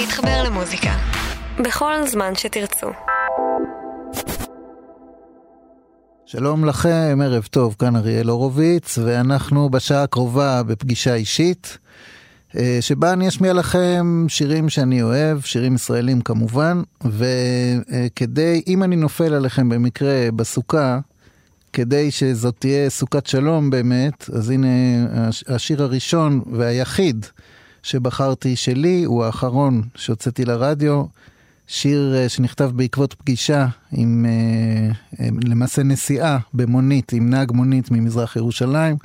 להתחבר למוזיקה. בכל זמן שתרצו. שלום לכם, ערב טוב, כאן אריאל הורוביץ, ואנחנו בשעה הקרובה בפגישה אישית, אה, שבה אני אשמיע לכם שירים שאני אוהב, שירים ישראלים כמובן, וכדי, אם אני נופל עליכם במקרה בסוכה, כדי שזאת תהיה סוכת שלום באמת, אז הנה השיר הראשון והיחיד שבחרתי שלי, הוא האחרון שהוצאתי לרדיו. שיר אה, שנכתב בעקבות פגישה עם אה, למעשה נסיעה במונית, עם נהג מונית ממזרח ירושלים.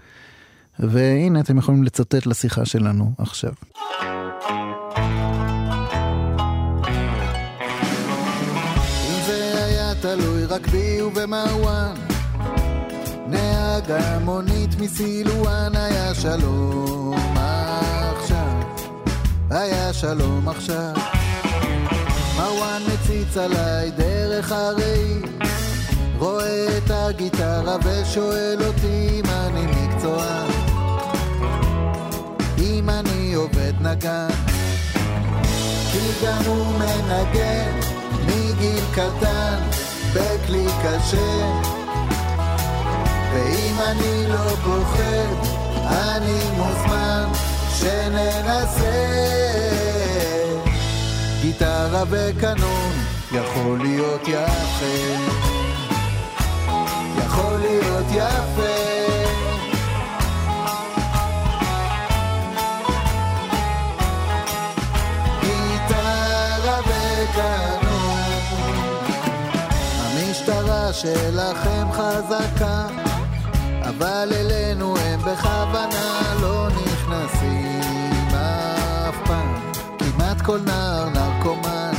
והנה אתם יכולים לצטט לשיחה שלנו עכשיו. רק בי ובמרואן נהג המונית מסילואן היה שלום עכשיו, היה שלום עכשיו. מרואן מציץ עליי דרך הראי, רואה את הגיטרה ושואל אותי אם אני מקצוען, אם אני עובד נגן. כי גם הוא מנגן מגיל קטן בכלי קשה ואם אני לא פוחד, אני מוזמן שננסה. גיטרה וקנון, יכול להיות יפה. יכול להיות יפה. שלכם חזקה. אבל אלינו הם בכוונה לא נכנסים. כל נער נרקומן,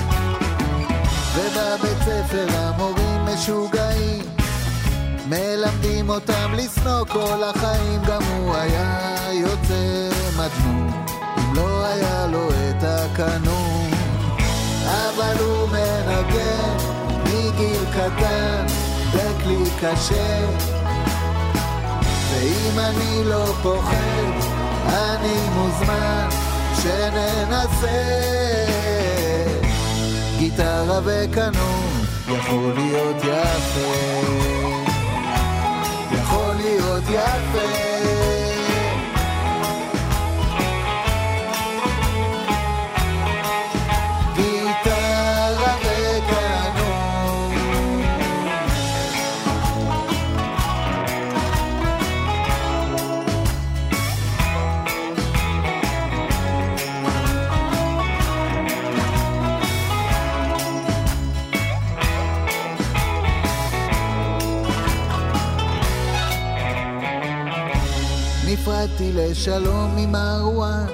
ובבית ספר המורים משוגעים, מלמדים אותם לשנוא כל החיים, גם הוא היה יוצא מדמון, אם לא היה לו את הקנון. אבל הוא מנגן מגיל קטן, בכלי קשה. ואם אני לא פוחד, אני מוזמן שננסה. גיטרה וקנון, יכול להיות יפה. יכול להיות יפה. נפרדתי לשלום ממרואן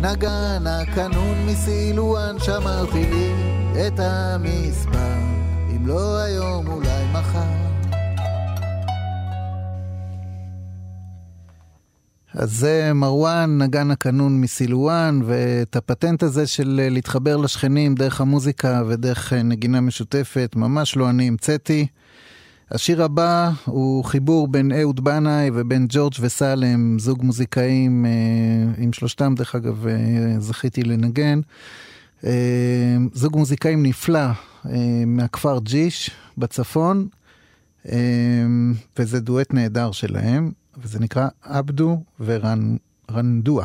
נגן הקנון מסילואן שמרתי לי את המספר. אם לא היום אולי מחר. אז זה מרואן, נגן הקנון מסילואן, ואת הפטנט הזה של להתחבר לשכנים דרך המוזיקה ודרך אה, נגינה משותפת, ממש לא אני המצאתי. השיר הבא הוא חיבור בין אהוד בנאי ובין ג'ורג' וסלם, זוג מוזיקאים, אה, עם שלושתם דרך אגב זכיתי לנגן. זוג מוזיקאים נפלא מהכפר ג'יש בצפון, וזה דואט נהדר שלהם. וזה נקרא עבדו ורנדוע.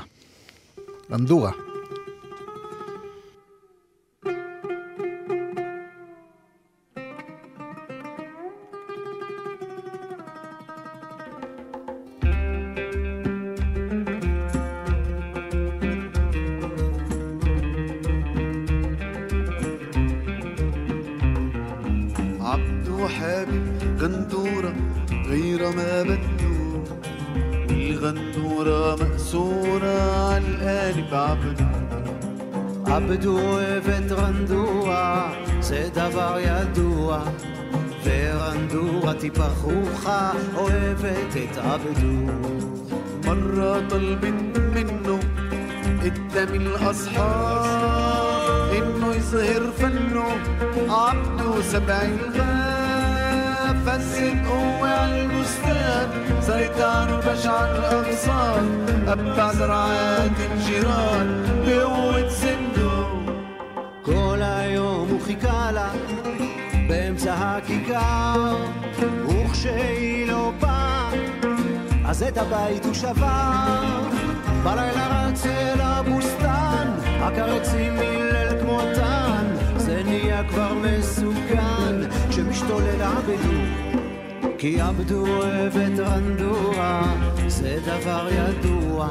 רנדורה. غندورة غير ما بدو والغندورة مأسورة عالقالب عبدو עבדו אוהבת רנדוע, זה דבר ידוע. ורנדוע טיפה חוכה, אוהבת את עבדו. مرة طلبت منه قدام الأصحاب إنه يظهر فنه عبده سبع الغاب فسد قوة البستان سيطان بشع الأغصان أبقى زرعات الجيران. بقوة صندوق כל היום הוא חיכה לה באמצע הכיכר וכשהיא לא באה אז את הבית הוא שבר בלילה רץ אל הבוסתן הקרצים הלל כמותן זה נהיה כבר מסוכן כשמשתולל עבדו. כי עבדו אוהב את רנדוע, זה דבר ידוע.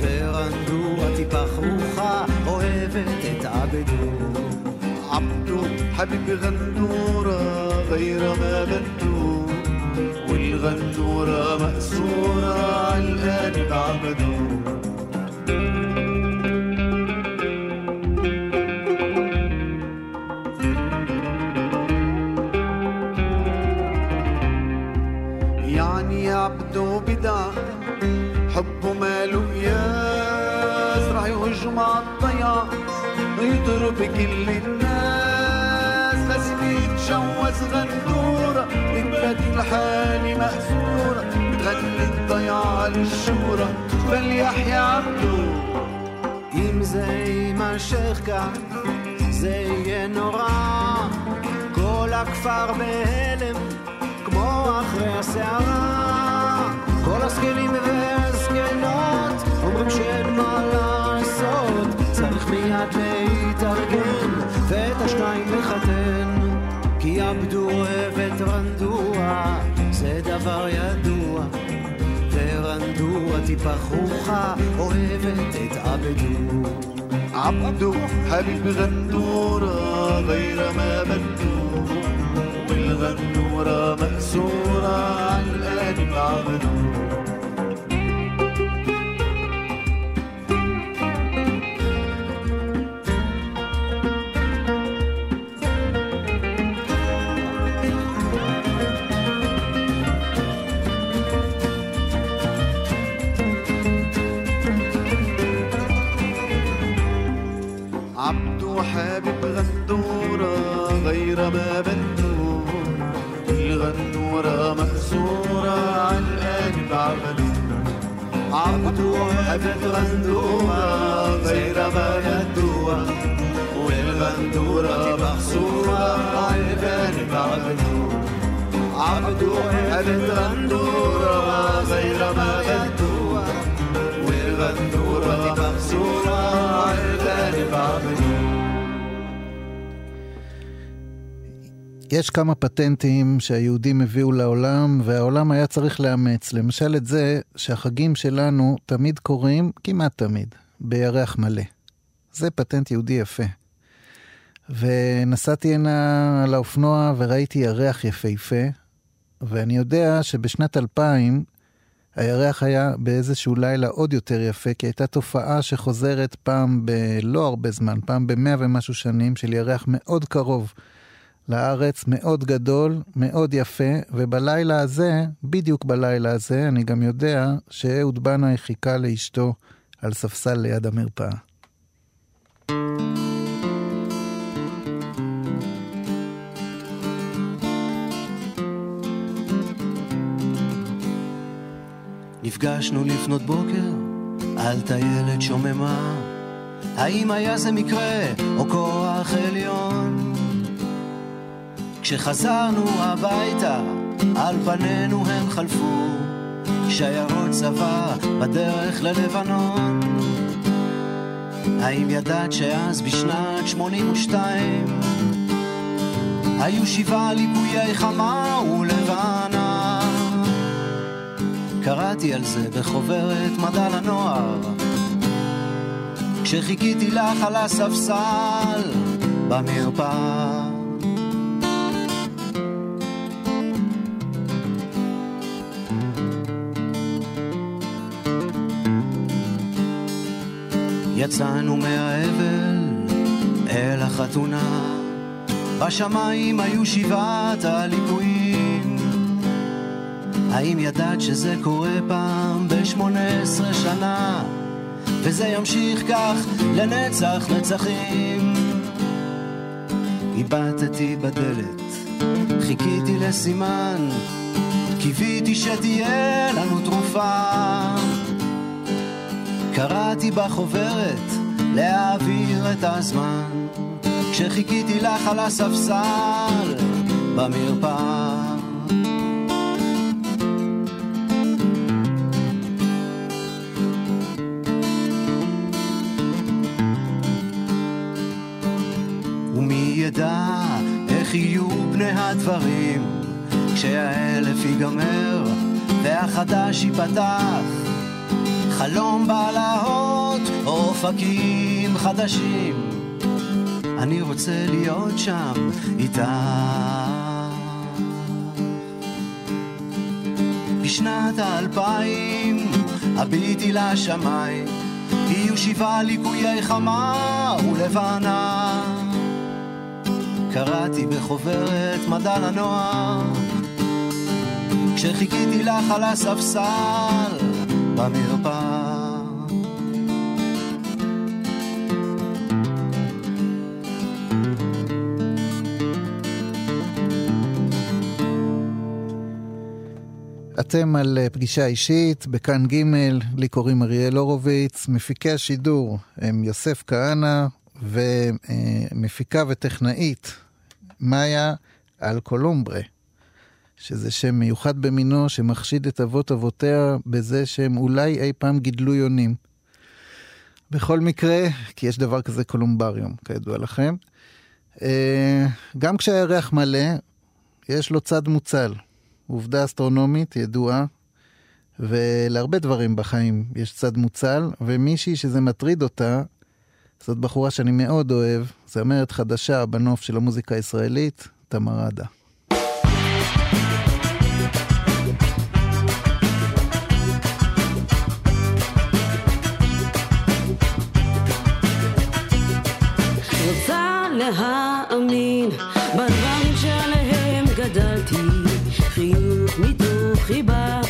ורנדוע טיפה חרוכה, אוהבת את עבדו. عبدو حبيب غندورة غير ما بدو والغندورة مأسورة عالقلب عبدو يعني عبدو بدع حبه ماله قياس راح يهجم عالضياع يضرب كل الناس لازم يتجوز غندورة ببلاد الحالي مأسورة بتغني الضياع للشورى فليحيى عبدو אם זה יימשך כך, זה יהיה נורא. כל הכפר בהלם, כמו אחרי הסערה. כל הזקנים והזקנות אומרים שאין מה לעשות, צריך מיד להתארגן, ואת השניים לחתן. כי עבדו אוהב את רנדוע, זה דבר ידוע. ורנדוע טיפה חרוכה, אוהבת את עבדו. عبدو حبيب غندورة غير ما بدو والغندورة مأسورة عالقلب عبدو عبدو الغندورة غير باب النور. الغنورة محصورة عن قلب عبدي عبدوها بالغندورة غير ما يدوها والغندورة محصورة عن قلب عبدي عبدوها بالغندورة غير ما يدوها יש כמה פטנטים שהיהודים הביאו לעולם, והעולם היה צריך לאמץ. למשל את זה שהחגים שלנו תמיד קורים, כמעט תמיד, בירח מלא. זה פטנט יהודי יפה. ונסעתי הנה על האופנוע וראיתי ירח יפהפה, ואני יודע שבשנת 2000 הירח היה באיזשהו לילה עוד יותר יפה, כי הייתה תופעה שחוזרת פעם בלא הרבה זמן, פעם במאה ומשהו שנים, של ירח מאוד קרוב לארץ, מאוד גדול, מאוד יפה, ובלילה הזה, בדיוק בלילה הזה, אני גם יודע שאהוד בנאי חיכה לאשתו על ספסל ליד המרפאה. נפגשנו לפנות בוקר על טיילת שוממה. האם היה זה מקרה או כוח עליון? כשחזרנו הביתה, על פנינו הם חלפו, שיירות צבא בדרך ללבנון. האם ידעת שאז בשנת 82 היו שבעה ליקויי חמה ולבנה? קראתי על זה בחוברת מדע לנוער כשחיכיתי לך על הספסל במרפאה יצאנו מהאבל אל החתונה. בשמיים היו שבעת הליקויים. האם ידעת שזה קורה פעם בשמונה עשרה שנה? וזה ימשיך כך לנצח נצחים. הבטתי בדלת, חיכיתי לסימן. קיוויתי שתהיה לנו תרופה קראתי בחוברת להעביר את הזמן כשחיכיתי לך על הספסל במרפאה. ידע איך יהיו פני הדברים כשהאלף ייגמר והחדש ייפתח חלום בלהות אופקים חדשים. אני רוצה להיות שם איתך. בשנת האלפיים הביטי לשמיים. יהיו שבעה ליקויי חמה ולבנה. קראתי בחוברת מדע לנוער כשחיכיתי לך על הספסל במרפאה אתם על אה, פגישה אישית בכאן ג', לי קוראים אריאל הורוביץ, מפיקי השידור הם יוסף כהנא ומפיקה וטכנאית מאיה אלקולומברה, שזה שם מיוחד במינו שמחשיד את אבות אבותיה בזה שהם אולי אי פעם גידלו יונים. בכל מקרה, כי יש דבר כזה קולומבריום, כידוע לכם. אה, גם כשהירח מלא, יש לו צד מוצל. עובדה אסטרונומית ידועה, ולהרבה דברים בחיים יש צד מוצל, ומישהי שזה מטריד אותה, זאת בחורה שאני מאוד אוהב, זמרת חדשה בנוף של המוזיקה הישראלית, תמר עדה. להאמין בדברים שעליהם גדלתי חיוך מתוך חיבה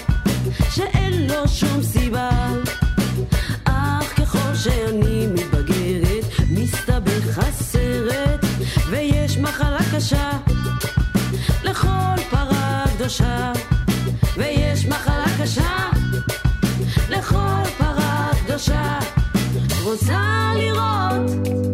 שאין לו שום סיבה. אך ככל שאני מתבגרת מסתבך הסרט ויש מחלה קשה לכל פרה קדושה ויש מחלה קשה לכל פרה קדושה רוצה לראות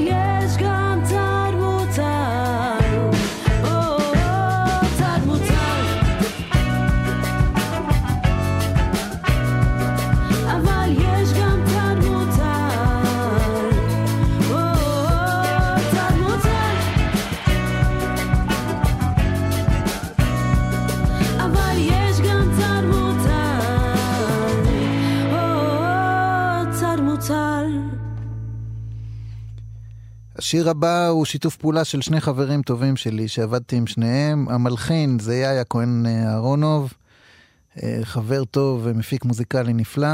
years go השיר הבא הוא שיתוף פעולה של שני חברים טובים שלי שעבדתי עם שניהם. המלחין זה יאיה כהן אהרונוב, חבר טוב ומפיק מוזיקלי נפלא,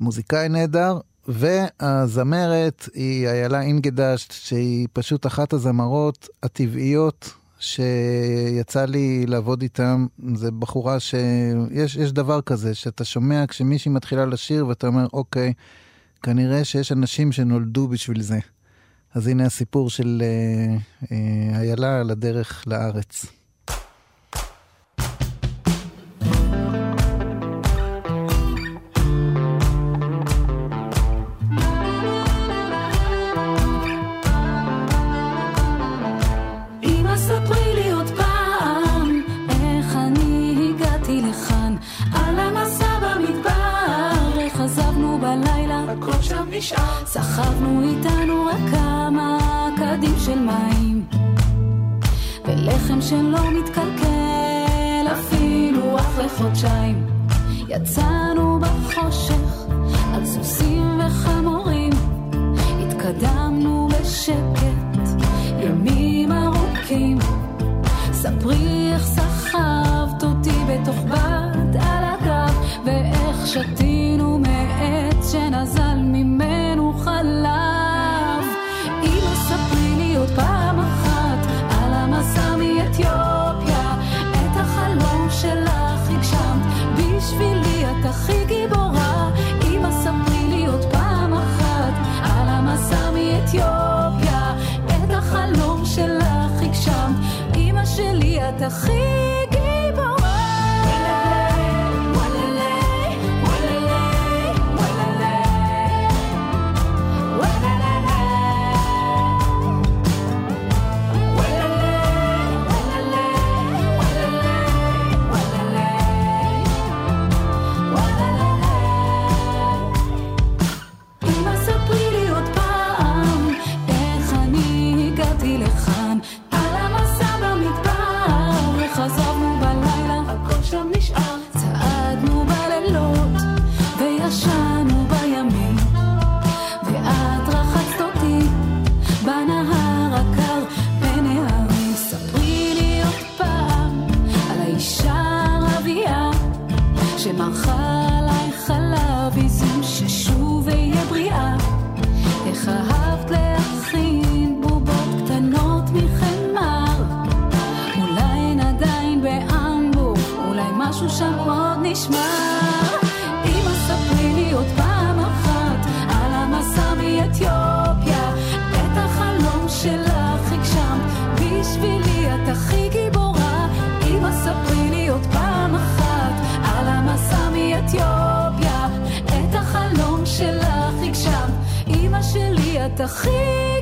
מוזיקאי נהדר, והזמרת היא איילה אינגדשט, שהיא פשוט אחת הזמרות הטבעיות שיצא לי לעבוד איתם. זה בחורה שיש יש דבר כזה, שאתה שומע כשמישהי מתחילה לשיר ואתה אומר, אוקיי, כנראה שיש אנשים שנולדו בשביל זה. אז הנה הסיפור של אה, אה, איילה על הדרך לארץ. נשאר. סחבנו איתנו רק כמה קדים של מים, ולחם שלא מתקלקל אפילו אף לחודשיים. יצאנו בחושך על סוסים וחמורים, התקדמנו בשקט, ימים ארוכים. ספרי איך סחבת אותי בתוך בת על הגב, ואיך שתינו מעץ שנזל ממנו שלי את הכי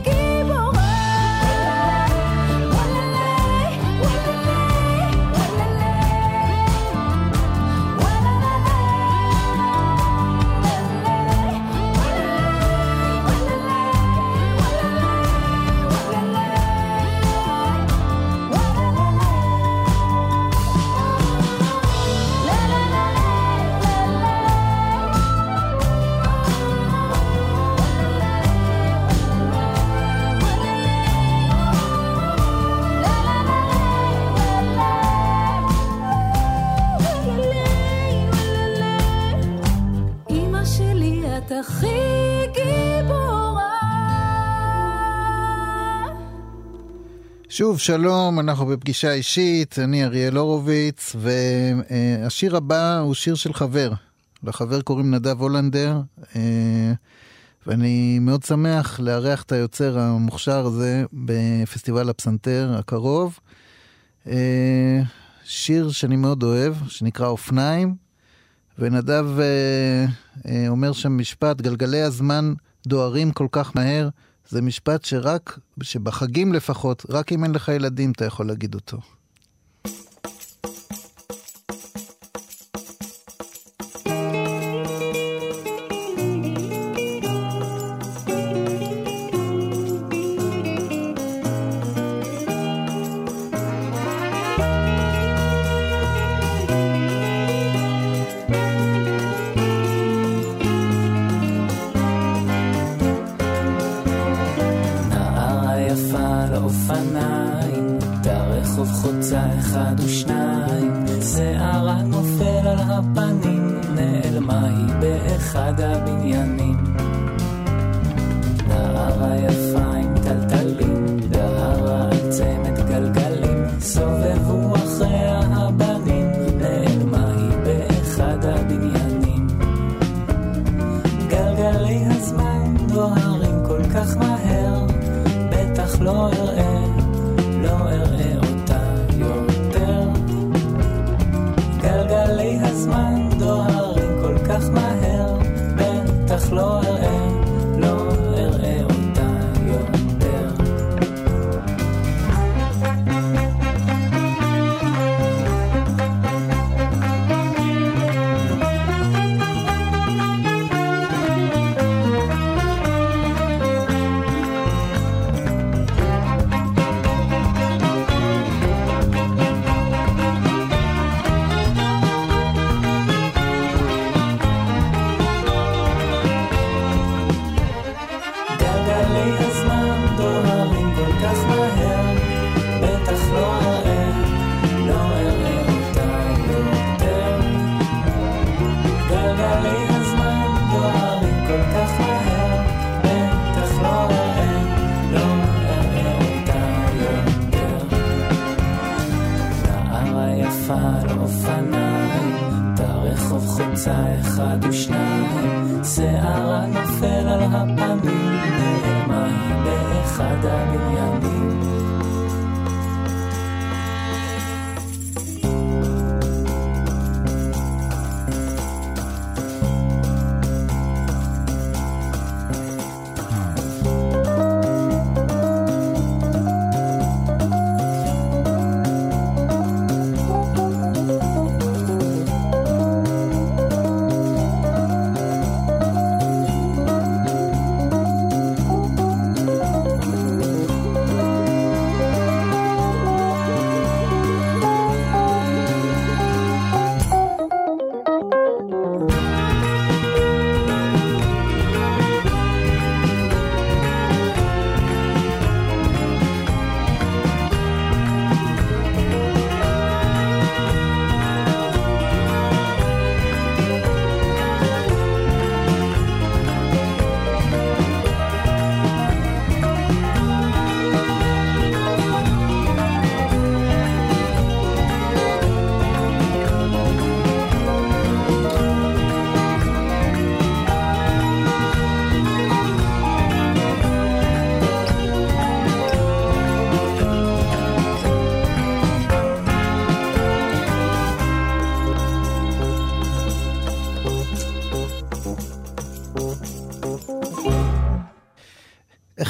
שוב, שלום, אנחנו בפגישה אישית, אני אריאל הורוביץ, והשיר הבא הוא שיר של חבר. לחבר קוראים נדב הולנדר, אה, ואני מאוד שמח לארח את היוצר המוכשר הזה בפסטיבל הפסנתר הקרוב. אה, שיר שאני מאוד אוהב, שנקרא אופניים, ונדב אה, אומר שם משפט, גלגלי הזמן דוהרים כל כך מהר, זה משפט שרק, שבחגים לפחות, רק אם אין לך ילדים אתה יכול להגיד אותו.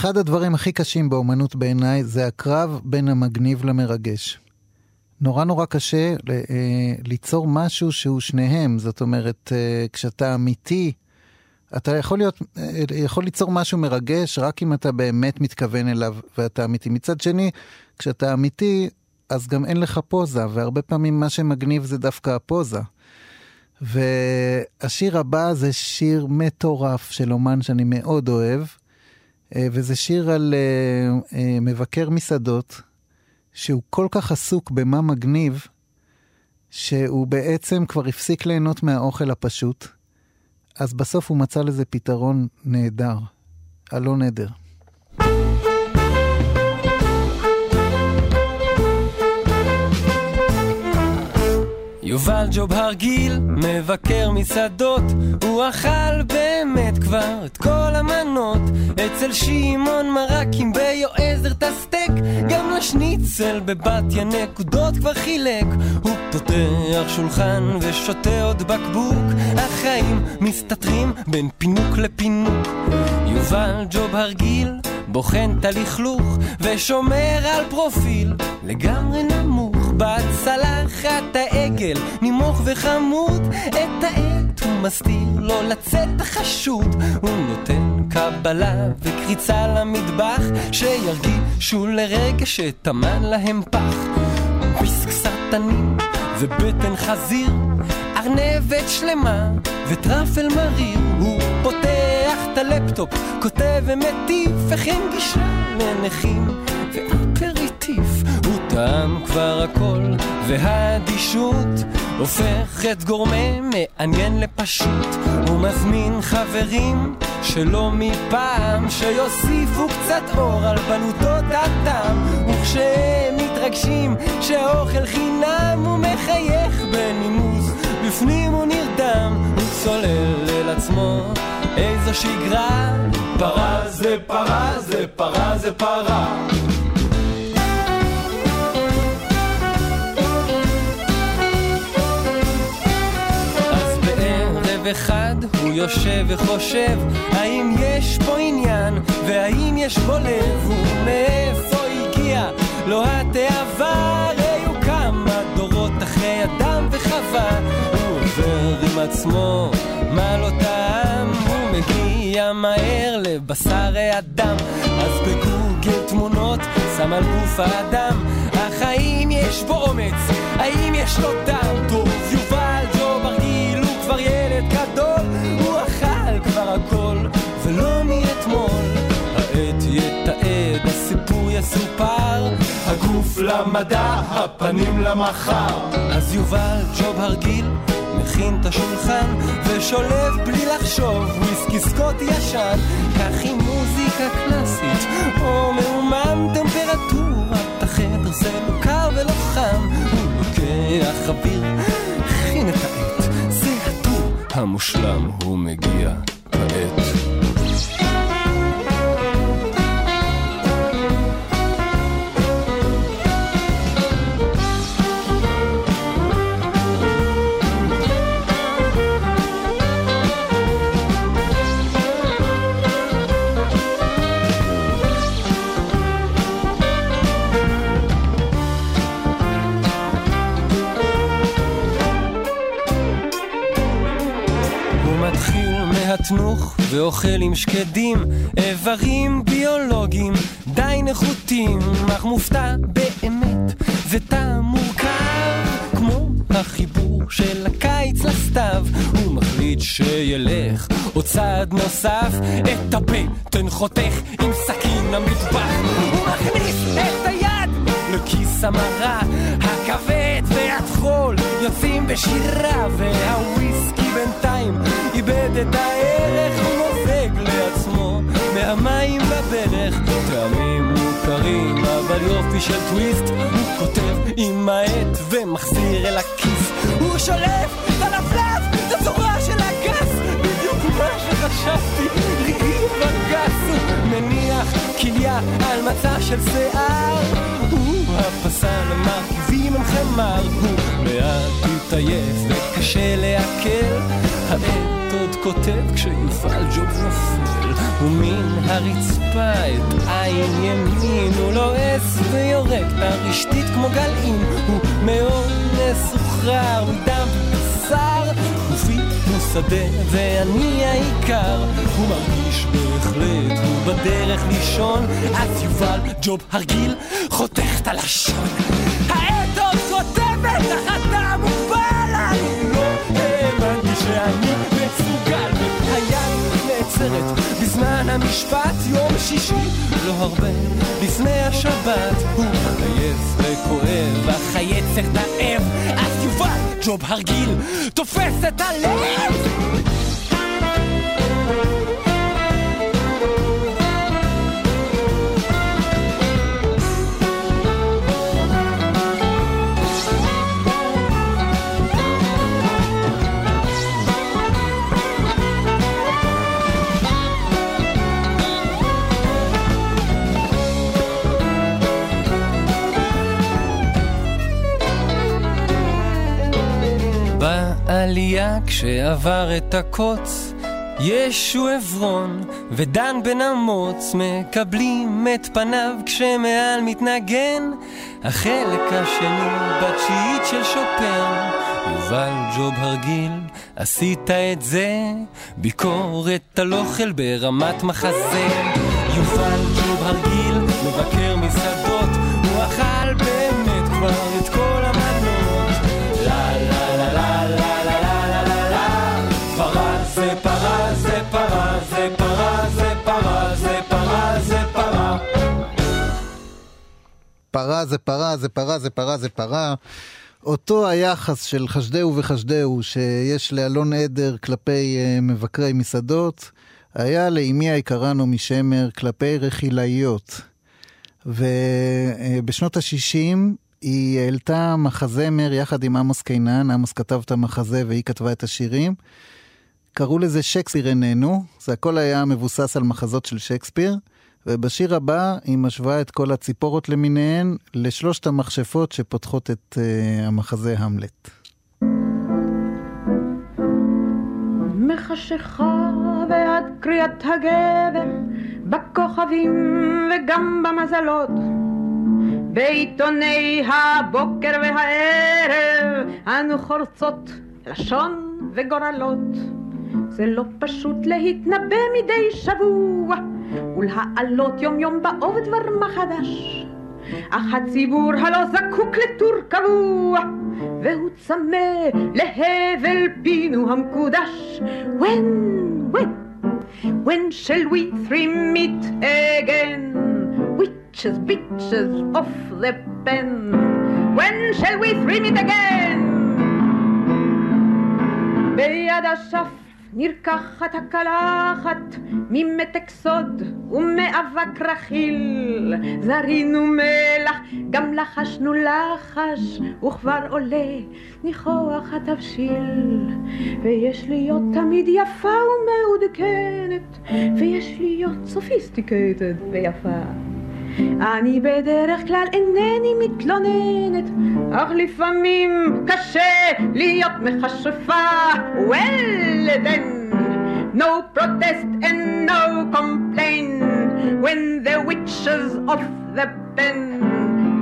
אחד הדברים הכי קשים באומנות בעיניי זה הקרב בין המגניב למרגש. נורא נורא קשה אה, ליצור משהו שהוא שניהם, זאת אומרת, אה, כשאתה אמיתי, אתה יכול להיות, אה, יכול ליצור משהו מרגש רק אם אתה באמת מתכוון אליו ואתה אמיתי. מצד שני, כשאתה אמיתי, אז גם אין לך פוזה, והרבה פעמים מה שמגניב זה דווקא הפוזה. והשיר הבא זה שיר מטורף של אומן שאני מאוד אוהב, וזה שיר על אה, אה, מבקר מסעדות, שהוא כל כך עסוק במה מגניב, שהוא בעצם כבר הפסיק ליהנות מהאוכל הפשוט, אז בסוף הוא מצא לזה פתרון נהדר. אלון עדר. יובל ג'וב הרגיל, מבקר מסעדות, הוא אכל באמת כבר את כל המנות. אצל שמעון מרקים ביועזר את הסטייק, גם לשניצל בבתיה נקודות כבר חילק. הוא פותח שולחן ושותה עוד בקבוק, החיים מסתתרים בין פינוק לפינוק. יובל ג'וב הרגיל, בוחן את הלכלוך, ושומר על פרופיל לגמרי נמוך. בצלחת העגל, נימוך וחמוד, את העט הוא מסתיר, לא לצאת החשוד. הוא נותן קבלה וקריצה למטבח, שירגישו לרגע שטמן להם פח. וויסק סרטנים ובטן חזיר, ארנבת שלמה וטרפל מריר. הוא פותח הלפטופ, כותב ומטיף, וכן גישה לנכים ואפריטיף. הוא טעם כבר הכל, והאדישות הופך את גורמה מעניין לפשוט, הוא מזמין חברים שלא מפעם, שיוסיפו קצת אור על בלוטות הטעם, וכשהם מתרגשים שהאוכל חינם, הוא מחייך בנימוס, בפנים הוא נרדם, הוא צולל אל עצמו איזו שגרה. פרה זה פרה זה פרה זה פרה. אחד הוא יושב וחושב האם יש פה עניין והאם יש פה לב? ומאיפה הגיע? לו התאווה הרי הוא כמה דורות אחרי אדם וחווה. הוא עובר עם עצמו מה לא הוא מגיע מהר לבשר האדם. אז בגוגל תמונות שם על גוף האדם. אך האם יש בו אומץ? האם יש לו דם? טוב יובל ג'ו ברגיל הוא כבר ילד גדול. הוא אכל כבר הכל ולא מאתמול. העט יתעד, הסיפור יסופר. הגוף למדע, הפנים למחר. אז יובל ג'וב הרגיל מכין את השולחן ושולב בלי לחשוב וויסקי סקוטי ישן כך עם מוזיקה קלאסית. או מעומם טמפרטורת החדר זה לא קר ולא חם הוא לוקח אוויר, הכין את העט זה הטור המושלם הוא מגיע כעת מהתנוך ואוכל עם שקדים איברים ביולוגיים די נחותים אך מופתע באמת וטעם מורכב כמו החיבור של הקיץ לסתיו. הוא מחליט שילך עוד צעד נוסף את הבטן חותך עם סכין המטבח. הוא מכניס את היד לכיס המרה הכבד והטחול יוצאים בשירה בינתיים איבד את הערך הוא מוזג לעצמו מהמים לברך טעמים מוכרים אבל יופי של טוויסט. הוא כותב עם העט ומחזיר אל הכיס. הוא שולף הלפלף את הצורה של הגס. בדיוק מה שחשבתי ראי וגס כליה על מצע של שיער. הוא הפסל המרכיבים הם חמר. הוא מעט מתעייף וקשה לעכל. העט עוד כותב כשיופעל ג'וב נופל? ומן הרצפה את עין ימין. הוא לועס ויורק את הרשתית כמו גלעין. הוא מאוד מסוחרר מדם ובשר הוא שדה ואני העיקר. הוא מרגיש בהחלט הוא בדרך לישון. אז יובל ג'וב הרגיל חותך את הלשון עוד כותבת החתם מוגבל אני לא האמנתי שאני מסוגל. היד נעצרת בזמן המשפט יום שישי. לא הרבה לפני השבת הוא עייף וכואב החייצת נאב אז יובל ג'וב הרגיל תופס את הלב כשעבר את הקוץ ישו עברון ודן בן אמוץ מקבלים את פניו כשמעל מתנגן החלק השני בתשיעית של שופן יובל ג'וב הרגיל עשית את זה ביקורת על אוכל ברמת מחזה. יובל ג'וב הרגיל מבקר מסעדות פרה זה פרה זה פרה זה פרה זה פרה. אותו היחס של חשדהו וחשדהו שיש לאלון עדר כלפי uh, מבקרי מסעדות, היה לאמי היקרה נעמי שמר כלפי רכילאיות. ובשנות ה-60 היא העלתה מחזמר יחד עם עמוס קינן, עמוס כתב את המחזה והיא כתבה את השירים. קראו לזה שייקספיר איננו, זה הכל היה מבוסס על מחזות של שייקספיר. ובשיר הבא היא משווה את כל הציפורות למיניהן לשלושת המכשפות שפותחות את uh, המחזה המלט. מחשיכה ועד קריאת הגבר, בכוכבים וגם במזלות. בעיתוני הבוקר והערב אנו חורצות לשון וגורלות. זה לא פשוט להתנבא מדי שבוע ולהעלות יום יום באוב דבר מה חדש. אך הציבור הלא זקוק לטור קבוע והוא צמא להבל פינו המקודש. When, when, when shall we three meet again? Witches, bitches off the pen. When shall we three meet again? ביד השף נרקחת הקלחת ממתק סוד ומאבק רכיל. זרינו מלח, גם לחשנו לחש, וכבר עולה ניחוח התבשיל. ויש להיות תמיד יפה ומעודכנת, ויש להיות סופיסטיקטד ויפה. אני בדרך כלל אינני מתלוננת, אך לפעמים קשה להיות מכשפה. Well then, no protest and no complaint when the witches of the pen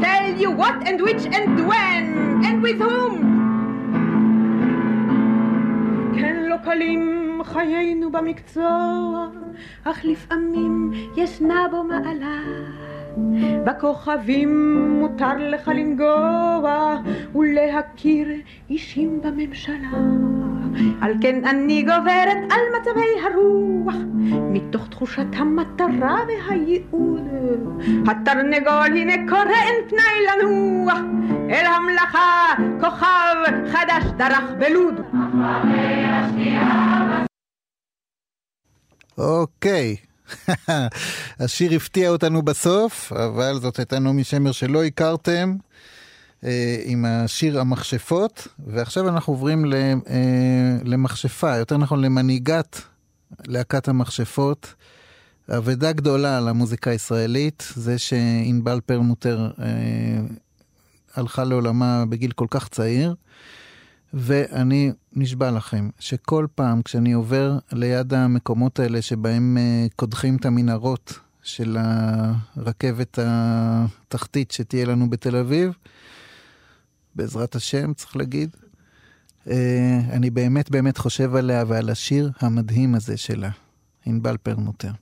tell you what and which and when and with whom. כן לא קלים חיינו במקצוע, אך לפעמים ישנה בו מעלה. בכוכבים מותר לך לנגוע ולהכיר אישים בממשלה. על כן אני גוברת על מצבי הרוח, מתוך תחושת המטרה והייעוד. התרנגול הנה קורא אין פנאי לנוח, אל המלאכה כוכב חדש דרך בלוד. אוקיי. השיר הפתיע אותנו בסוף, אבל זאת הייתה נעמי שמר שלא הכרתם, אה, עם השיר המכשפות, ועכשיו אנחנו עוברים אה, למכשפה, יותר נכון למנהיגת להקת המכשפות. אבדה גדולה על המוזיקה הישראלית, זה שענבל פרמוטר אה, הלכה לעולמה בגיל כל כך צעיר. ואני נשבע לכם שכל פעם כשאני עובר ליד המקומות האלה שבהם uh, קודחים את המנהרות של הרכבת התחתית שתהיה לנו בתל אביב, בעזרת השם, צריך להגיד, uh, אני באמת באמת חושב עליה ועל השיר המדהים הזה שלה, ענבל פרמוטר.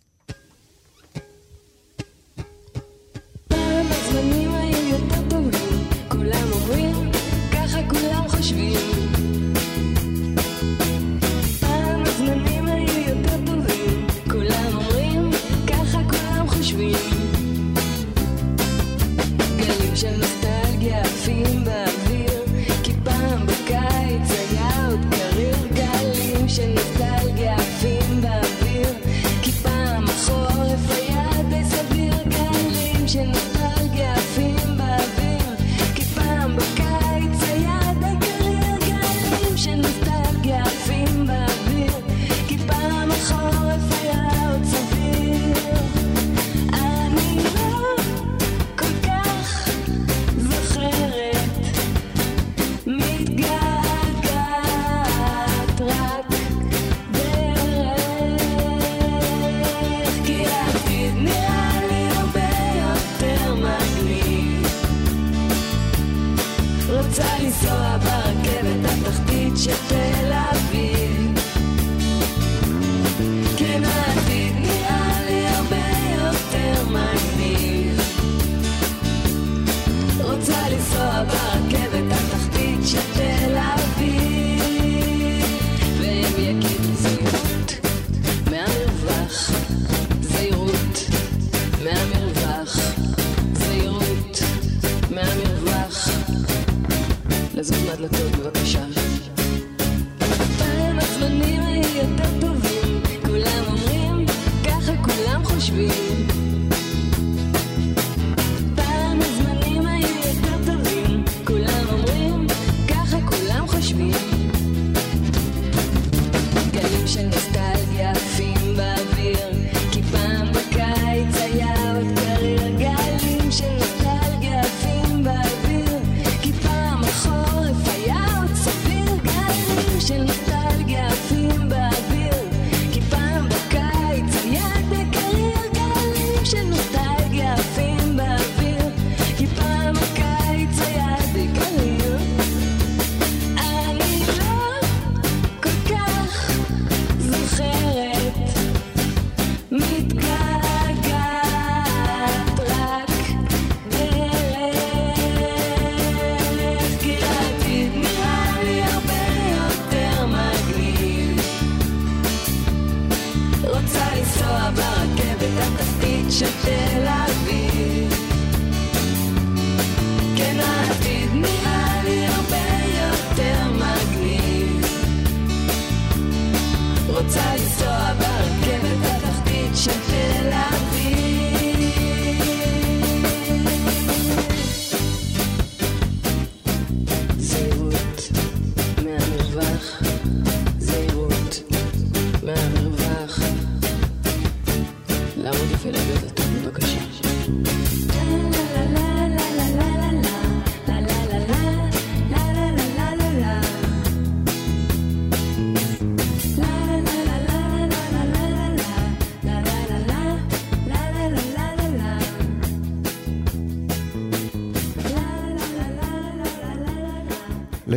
לזוז מהדלתות בבקשה.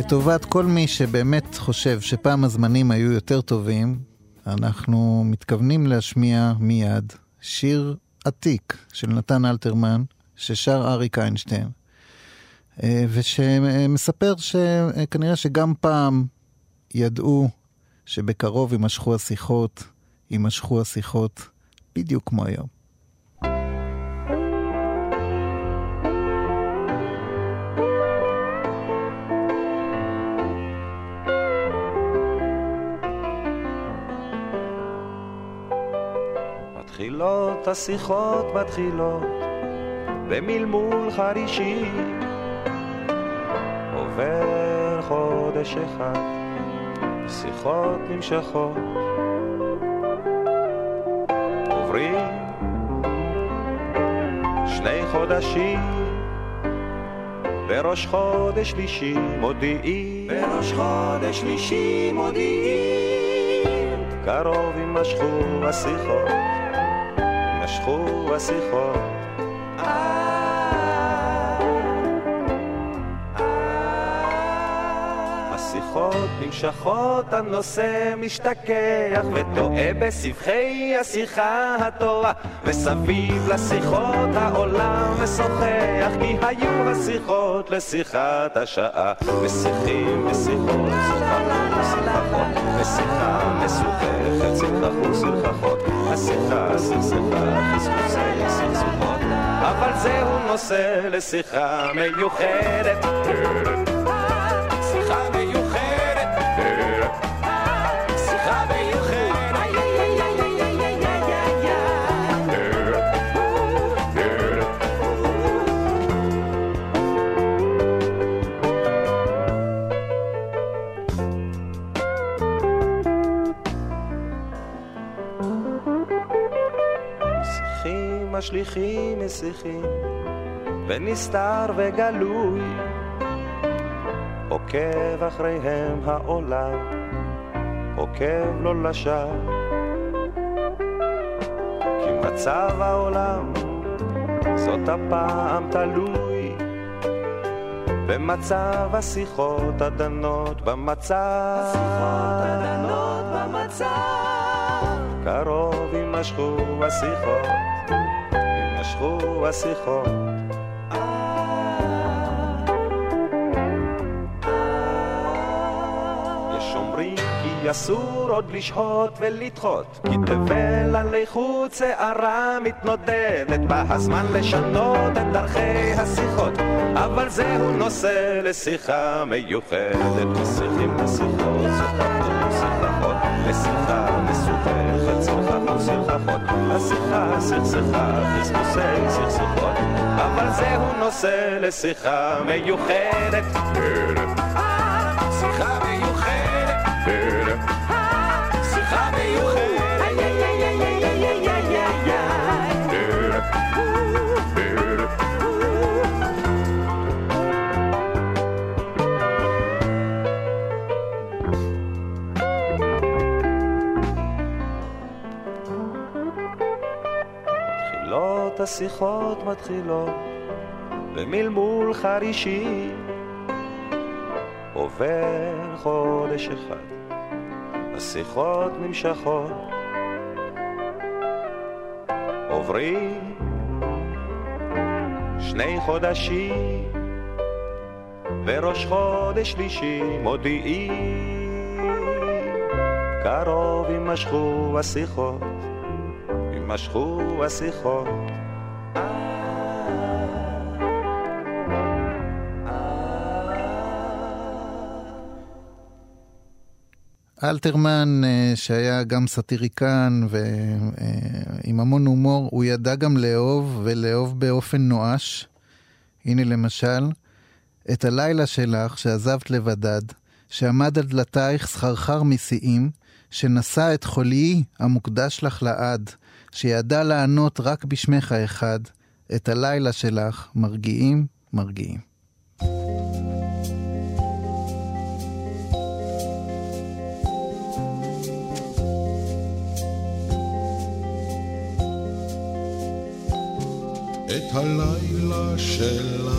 לטובת כל מי שבאמת חושב שפעם הזמנים היו יותר טובים, אנחנו מתכוונים להשמיע מיד שיר עתיק של נתן אלתרמן, ששר אריק איינשטיין, אה, ושמספר שכנראה שגם פעם ידעו שבקרוב יימשכו השיחות, יימשכו השיחות בדיוק כמו היום. השיחות מתחילות במלמול חרישי. עובר חודש אחד שיחות נמשכות. עוברים שני חודשים בראש חודש שלישי מודיעים. בראש חודש שלישי מודיעים. קרוב יימשכו השיחות השיחות נמשכות, הנושא משתכח וטועה בסבכי השיחה הטובה וסביב לשיחות העולם משוחח כי היו השיחות לשיחת השעה. ושיחים ושיחות שוחחות ושוחחות ושיחה שוחחות השיחה סכסכה אבל זהו נושא לשיחה מיוחדת משיחים ונסתר וגלוי עוקב אחריהם העולם, עוקב לא לשווא. כי מצב העולם זאת הפעם תלוי במצב השיחות הדנות במצב. השיחות הדנות במצב. קרוב יימשכו השיחות, יימשכו השיחות. אסור עוד לשהות ולדחות כי תבל עלי חוץ שערה מתנודדת בא הזמן לשנות את דרכי השיחות אבל זהו נושא לשיחה מיוחדת משיחים לשיחות שיחתנו שיחחות לשיחה מסוככת שיחתנו שיחחות השיחה סכסכה חסכוסי סכסוכות. אבל זהו נושא לשיחה מיוחדת. שיחה מיוחדת השיחות מתחילות במלמול חרישי. עובר חודש אחד, השיחות נמשכות, עוברים שני חודשים, וראש חודש שלישי מודיעים, קרוב יימשכו השיחות, יימשכו השיחות. אלתרמן, אה, שהיה גם סאטיריקן ועם המון הומור, הוא ידע גם לאהוב, ולאהוב באופן נואש. הנה למשל, את הלילה שלך שעזבת לבדד, שעמד על דלתייך סחרחר משיאים, שנשא את חוליי המוקדש לך לעד, שידע לענות רק בשמך האחד, את הלילה שלך מרגיעים, מרגיעים. את הלילה שלך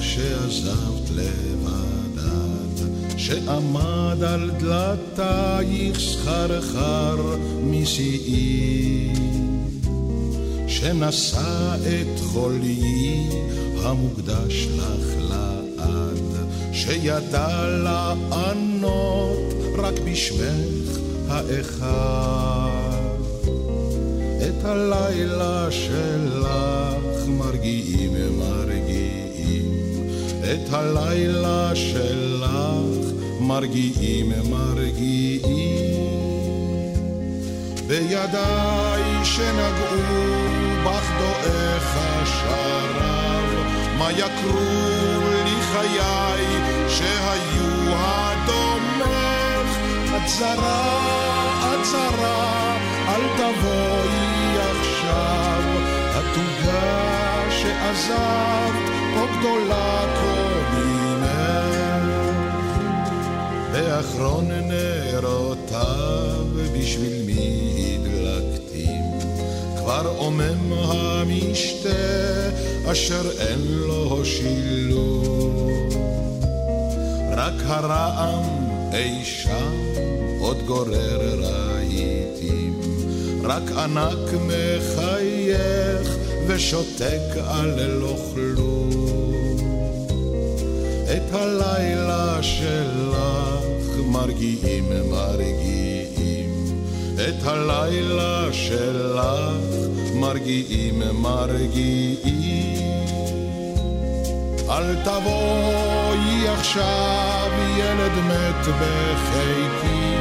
שעזבת לבדד, שעמד על דלתייך סחרחר משיאי, שנשא את חולי המוקדש לך לעד, שידע לענות רק בשמך האחד. את הלילה שלך מרגיעים מרגיעים את הלילה שלך. מרגיעים מרגיעים בידיי שנגעו בך דועך השרב. מה יקרו לי חיי שהיו הדומך? את זרה, אל תבואי שעזבת פה גדולה כל באחרון נרותיו בשביל מי הדלקתים, כבר עומם המשתה אשר אין לו שילוב, רק הרעם אי שם עוד גורר רהיטים, רק ענק מחייך ושותק על לא כלום. את הלילה שלך מרגיעים מרגיעים, את הלילה שלך מרגיעים מרגיעים. אל תבואי עכשיו ילד מת בחיקי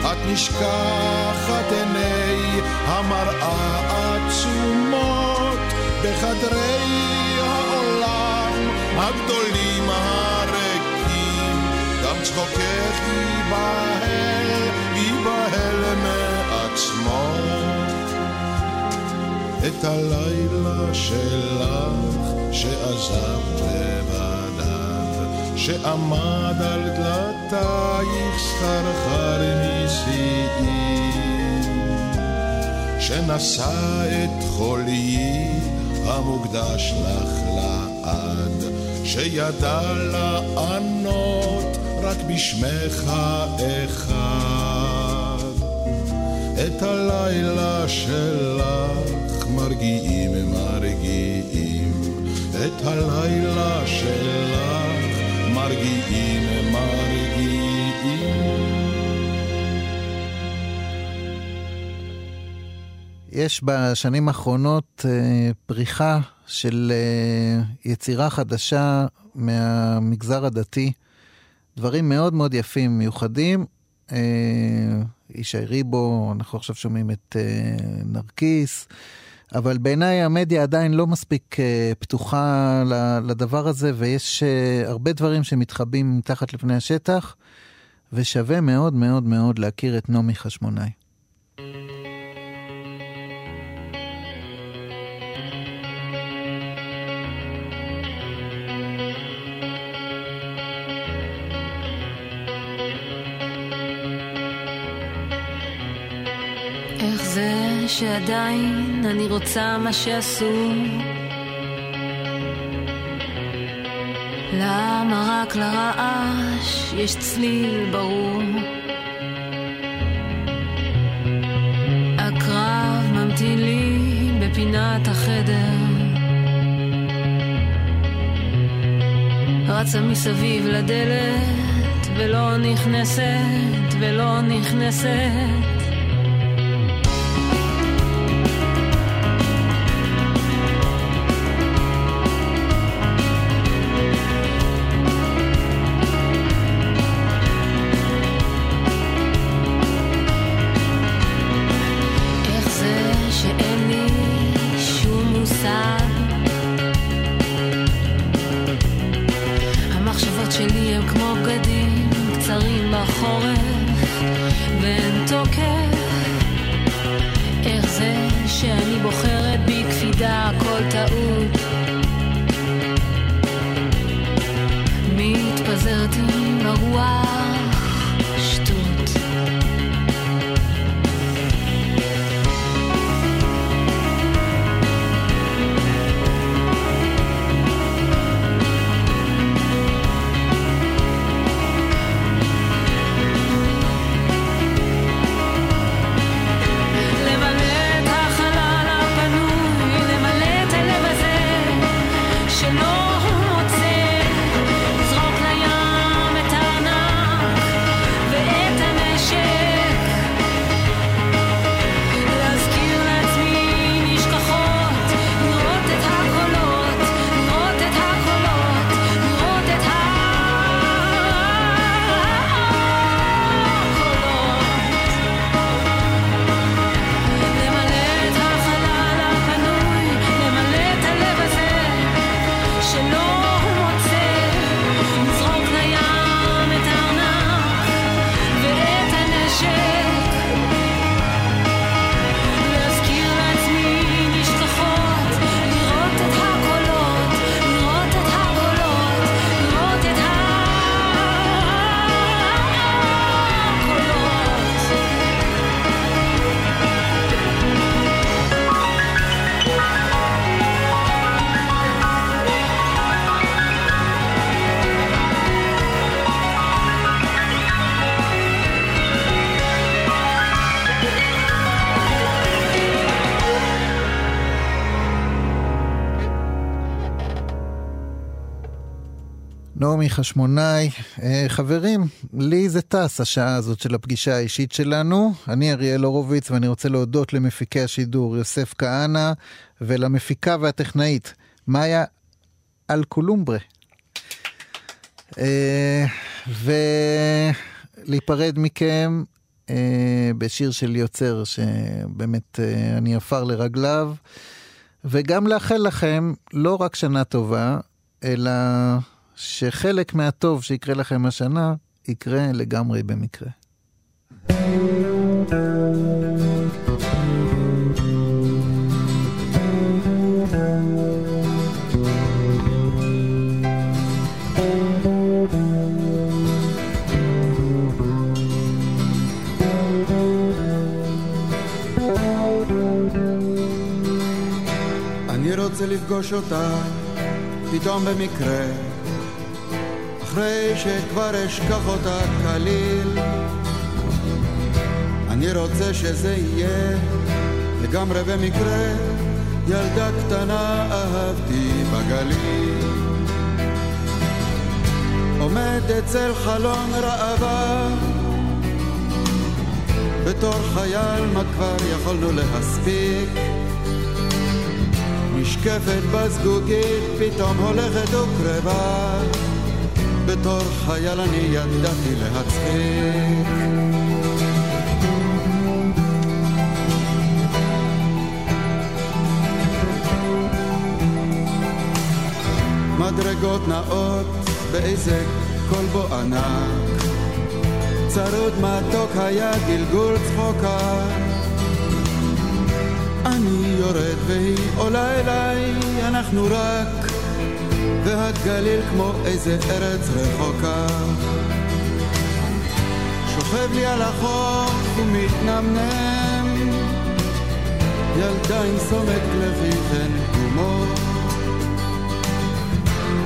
את נשכחת עיני המראה עצומות בחדרי העולם הגדולים הריקים. גם צחוקך ייבהל, ייבהל מעצמו את הלילה שלך שעזבת לבדיו שעמד על דלתייך סחרחר נשיאי, שנשא את חולי המוקדש לך לעד, שידע לענות רק בשמך אחד. את הלילה שלך מרגיעים מרגיעים, את הלילה שלך מרגיעים, מרגיעים. יש בשנים האחרונות אה, פריחה של אה, יצירה חדשה מהמגזר הדתי, דברים מאוד מאוד יפים, מיוחדים. אה, ישי ריבו, אנחנו עכשיו שומעים את נרקיס. אבל בעיניי המדיה עדיין לא מספיק פתוחה לדבר הזה, ויש הרבה דברים שמתחבאים מתחת לפני השטח, ושווה מאוד מאוד מאוד להכיר את נעמי חשמונאי. שעדיין אני רוצה מה שעשו. למה רק לרעש יש צליל ברור? הקרב ממתין לי בפינת החדר. רצה מסביב לדלת ולא נכנסת ולא נכנסת חשמונאי. אה, חברים, לי זה טס השעה הזאת של הפגישה האישית שלנו. אני אריאל הורוביץ ואני רוצה להודות למפיקי השידור יוסף כהנא ולמפיקה והטכנאית מאיה אלקולומברה. אה, ולהיפרד מכם אה, בשיר של יוצר שבאמת אני עפר לרגליו. וגם לאחל לכם לא רק שנה טובה, אלא שחלק מהטוב שיקרה לכם השנה, יקרה לגמרי במקרה. אני רוצה לפגוש אותה פתאום במקרה אחרי שכבר אשכח אותה כליל אני רוצה שזה יהיה לגמרי במקרה. ילדה קטנה אהבתי בגליל. עומד אצל חלון ראווה. בתור חייל מה כבר יכולנו להספיק? נשקפת בזגוגית פתאום הולכת וקרבה בתור חייל אני ידעתי להצחיק. מדרגות נאות באיזה כלבו ענק. צרוד מתוק היה גלגול צחוקה. אני יורד והיא עולה אליי, אנחנו רק והגליל כמו איזה ארץ רחוקה. שוכב לי על החוף ומתנמנם. ילדה עם סומק לחיכן גומות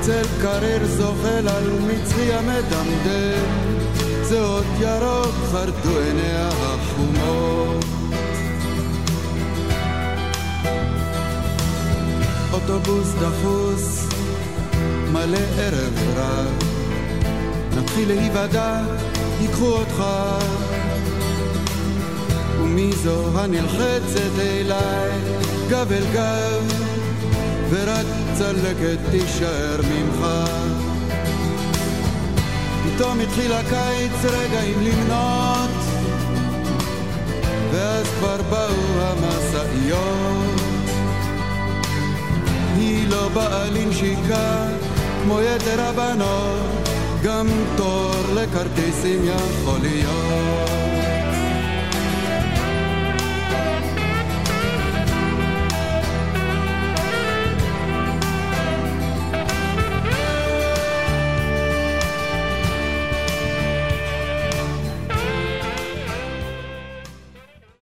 צל קריר זוחל על מצרי המדמדם. זהות ירוק חרדו עיניה החומות. אוטובוס דחוס, מלא ערב רב. נתחיל להיוודע, ייקחו אותך. ומי זו הנלחצת אליי, גב אל גב, ורק צלקת תישאר ממך. פתאום התחיל הקיץ רגעים למנות, ואז כבר באו המשאיות. היא לא באה לנשיקה כמו יתר הבנות, גם תור לכרטיסים יכול להיות.